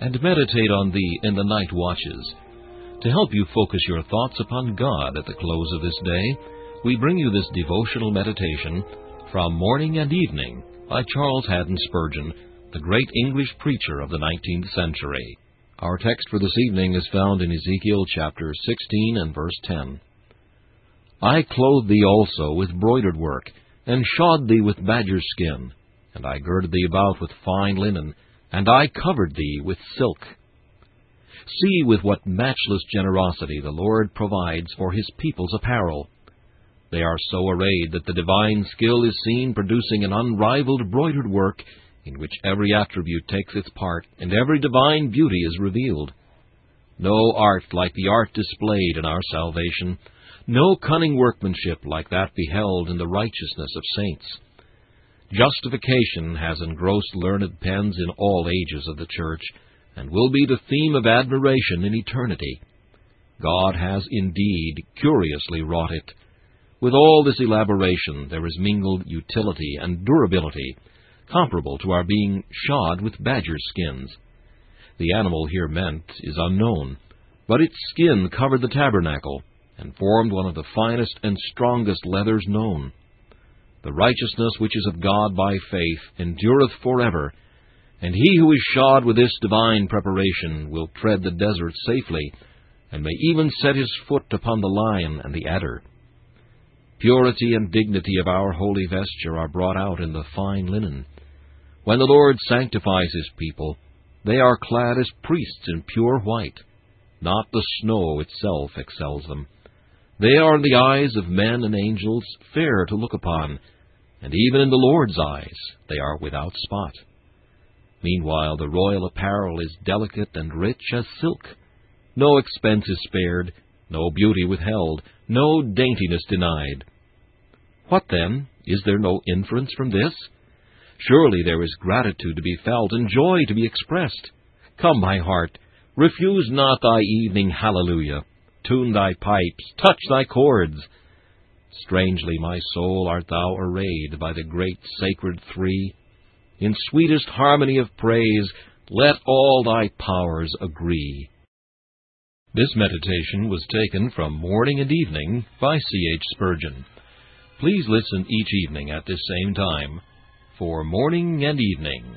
and meditate on Thee in the night watches. To help you focus your thoughts upon God at the close of this day, we bring you this devotional meditation from Morning and Evening by Charles Haddon Spurgeon, the great English preacher of the 19th century. Our text for this evening is found in Ezekiel chapter 16 and verse 10. I clothed thee also with broidered work, and shod thee with badger skin, and I girded thee about with fine linen, and I covered thee with silk. See with what matchless generosity the Lord provides for his people's apparel. They are so arrayed that the divine skill is seen producing an unrivaled broidered work in which every attribute takes its part and every divine beauty is revealed. No art like the art displayed in our salvation, no cunning workmanship like that beheld in the righteousness of saints. Justification has engrossed learned pens in all ages of the Church, and will be the theme of admiration in eternity. God has indeed curiously wrought it. With all this elaboration there is mingled utility and durability, comparable to our being shod with badger skins. The animal here meant is unknown, but its skin covered the tabernacle, and formed one of the finest and strongest leathers known. The righteousness which is of God by faith endureth forever, and he who is shod with this divine preparation will tread the desert safely, and may even set his foot upon the lion and the adder. Purity and dignity of our holy vesture are brought out in the fine linen. When the Lord sanctifies his people, they are clad as priests in pure white. Not the snow itself excels them. They are in the eyes of men and angels fair to look upon, and even in the Lord's eyes they are without spot. Meanwhile, the royal apparel is delicate and rich as silk. No expense is spared, no beauty withheld, no daintiness denied. What then? Is there no inference from this? Surely there is gratitude to be felt and joy to be expressed. Come, my heart, refuse not thy evening hallelujah. Tune thy pipes, touch thy chords. Strangely, my soul, art thou arrayed by the great sacred three. In sweetest harmony of praise, let all thy powers agree. This meditation was taken from Morning and Evening by C. H. Spurgeon. Please listen each evening at this same time for Morning and Evening.